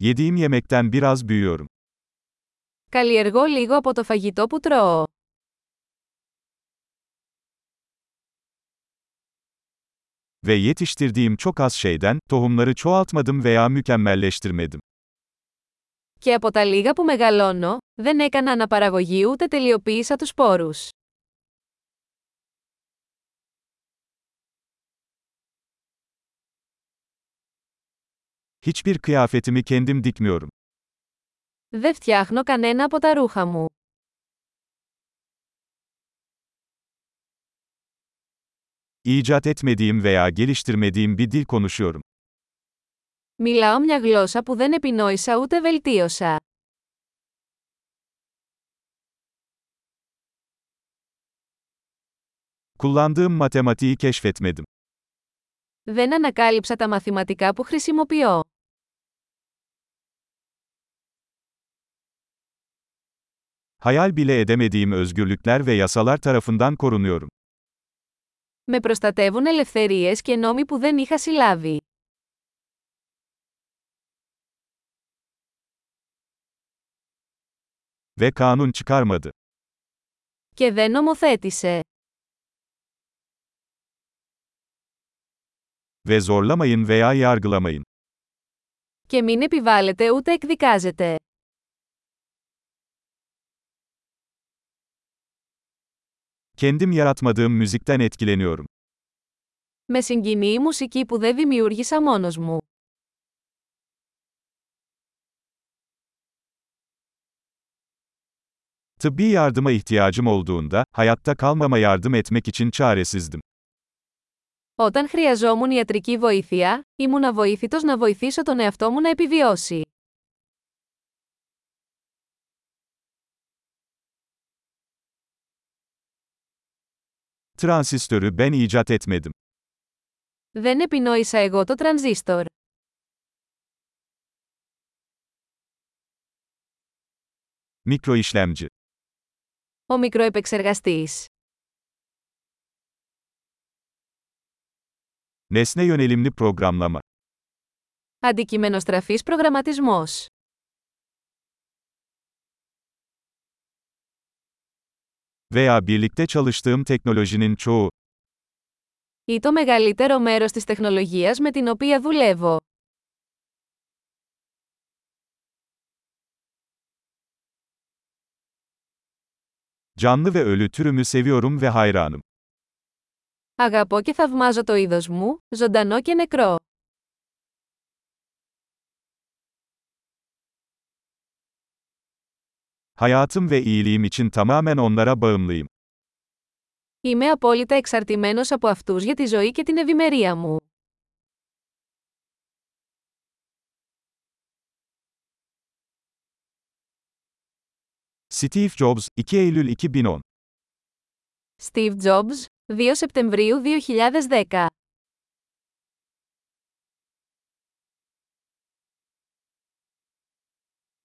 Yediğim yemekten biraz büyüyorum. Καλλιεργώ λίγο από το φαγητό που τρώω. Ve yetiştirdiğim çok az şeyden, tohumları çoğaltmadım veya mükemmelleştirmedim. Και από τα λίγα που μεγαλώνω, δεν έκανα αναπαραγωγή ούτε τελειοποίησα τους σπόρους. Hiçbir kıyafetimi kendim dikmiyorum. Δεν φτιάχνω κανένα από τα ρούχα μου. İcat etmediğim veya geliştirmediğim bir dil konuşuyorum. Μιλάω μια γλώσσα που δεν επινόησα ούτε βελτίωσα. Kullandığım matematiği keşfetmedim. Δεν ανακάλυψα τα μαθηματικά που χρησιμοποιώ. Hayal bile edemediğim özgürlükler ve yasalar tarafından korunuyorum. Με προστατεύουν ελευθερίες και νόμοι που δεν είχα συλλάβει. Ve kanun çıkarmadı. Και δεν νομοθέτησε. Ve zorlamayın veya yargılamayın. Και μην επιβάλλετε ούτε εκδικάζετε. Kendim yaratmadığım müzikten etkileniyorum. Με συγκινεί η μουσική που δεν δημιούργησα μόνος μου. Tıbbi yardıma ihtiyacım olduğunda, hayatta kalmama yardım etmek için çaresizdim. Όταν χρειαζόμουν ιατρική βοήθεια, ήμουν αβοήθητος να βοηθήσω τον εαυτό μου να επιβιώσει. Transistörü ben icat etmedim. Δεν επινόησα εγώ το τρανζίστορ. Mikroişlemci. Ο μικροεπεξεργαστής. Nesne yönelimli programlama. Αντικειμενοστραφής προγραμματισμός. Veya birlikte çalıştığım teknolojinin çoğu. Ή το μεγαλύτερο μέρος της τεχνολογίας με την οποία δουλεύω. Canlı ve ölü türümü seviyorum ve hayranım. Αγαπώ και θαυμάζω το είδος μου, ζωντανό και νεκρό. Hayatım ve iyiliğim için tamamen onlara bağımlıyım. Είμαι απόλυτα εξαρτημένος από αυτούς για τη ζωή και την ευημερία μου. Steve Jobs, 2 Eylül 2010 Steve Jobs, 2 Σεπτεμβρίου 2010